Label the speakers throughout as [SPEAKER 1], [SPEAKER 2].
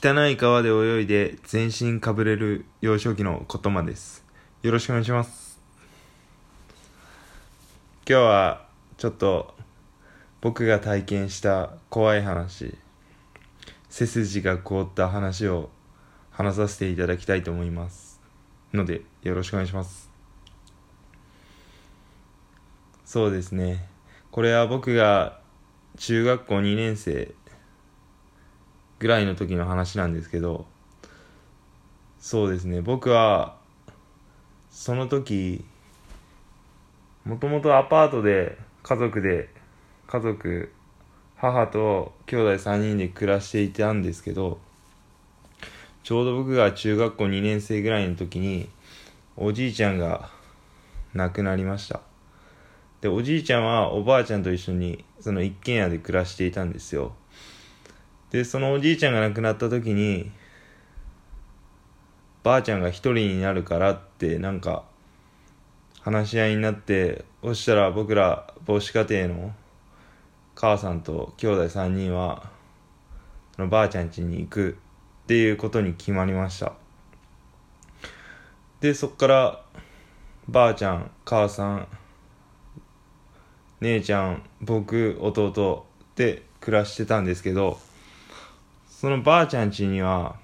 [SPEAKER 1] 汚い川で泳いで全身かぶれる幼少期の言葉です。よろしくお願いします。今日はちょっと僕が体験した怖い話背筋が凍った話を話させていただきたいと思います。のでよろしくお願いします。そうですね。これは僕が中学校2年生ぐらいの時の話なんですけどそうですね。僕はその時もともとアパートで家族で家族母と兄弟3人で暮らしていたんですけどちょうど僕が中学校2年生ぐらいの時におじいちゃんが亡くなりました。でおじいちゃんはおばあちゃんと一緒にその一軒家で暮らしていたんですよ。でそのおじいちゃんが亡くなった時にばあちゃんが一人になるからってなんか話し合いになってそしたら僕ら母子家庭の母さんと兄弟3人はそのばあちゃん家に行くっていうことに決まりました。でそっからばあちゃん母さん姉ちゃん僕弟で暮らしてたんですけどそのばあちゃん家には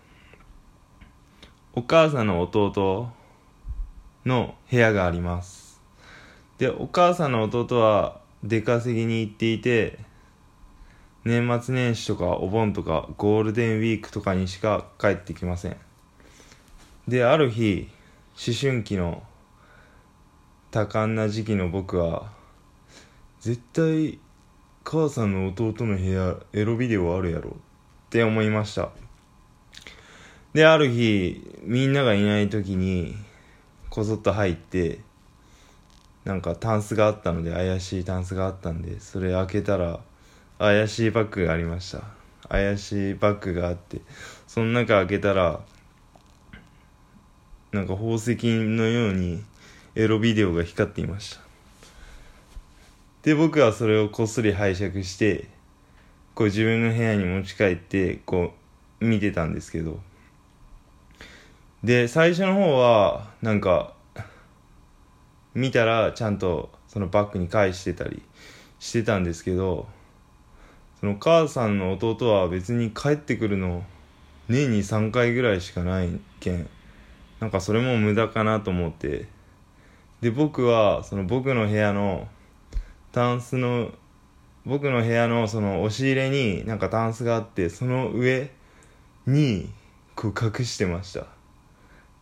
[SPEAKER 1] お母さんの弟の部屋があります。でお母さんの弟は出稼ぎに行っていて年末年始とかお盆とかゴールデンウィークとかにしか帰ってきません。である日思春期の多感な時期の僕は絶対母さんの弟の部屋エロビデオあるやろ。って思いました。である日みんながいない時にこそっと入ってなんかタンスがあったので怪しいタンスがあったんでそれ開けたら怪しいバッグがありました。怪しいバッグがあってその中開けたらなんか宝石のようにエロビデオが光っていました。で僕はそれをこっそり拝借してこう自分の部屋に持ち帰ってこう見てたんですけど。で最初の方はなんか見たらちゃんとそのバッグに返してたりしてたんですけどその母さんの弟は別に帰ってくるの年に3回ぐらいしかないけんなんかそれも無駄かなと思って。で僕はその僕の部屋のタンスの僕の部屋のその押し入れになんかタンスがあってその上にこう隠してました。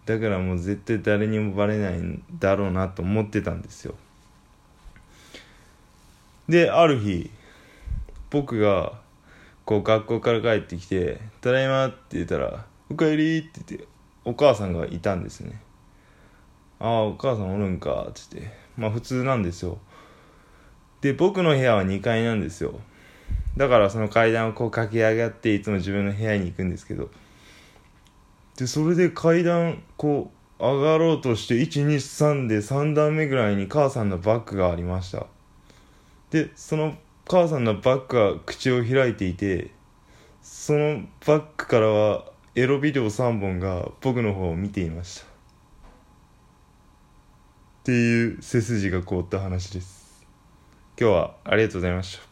[SPEAKER 1] だからもう絶対誰にもバレないんだろうなと思ってたんですよ。である日僕がこう学校から帰ってきて「ただいま」って言ったら「おかえり」って言ってお母さんがいたんですねああお母さんおるんかっつって。まあ普通なんですよ。で僕の部屋は2階なんですよ。だからその階段をこう駆け上がっていつも自分の部屋に行くんですけど。でそれで階段こう上がろうとして123で3段目ぐらいに母さんのバッグがありました。でその母さんのバッグが口を開いていてそのバッグからはエロビデオ3本が僕の方を見ていました。っていう背筋が凍った話です。今日はありがとうございました。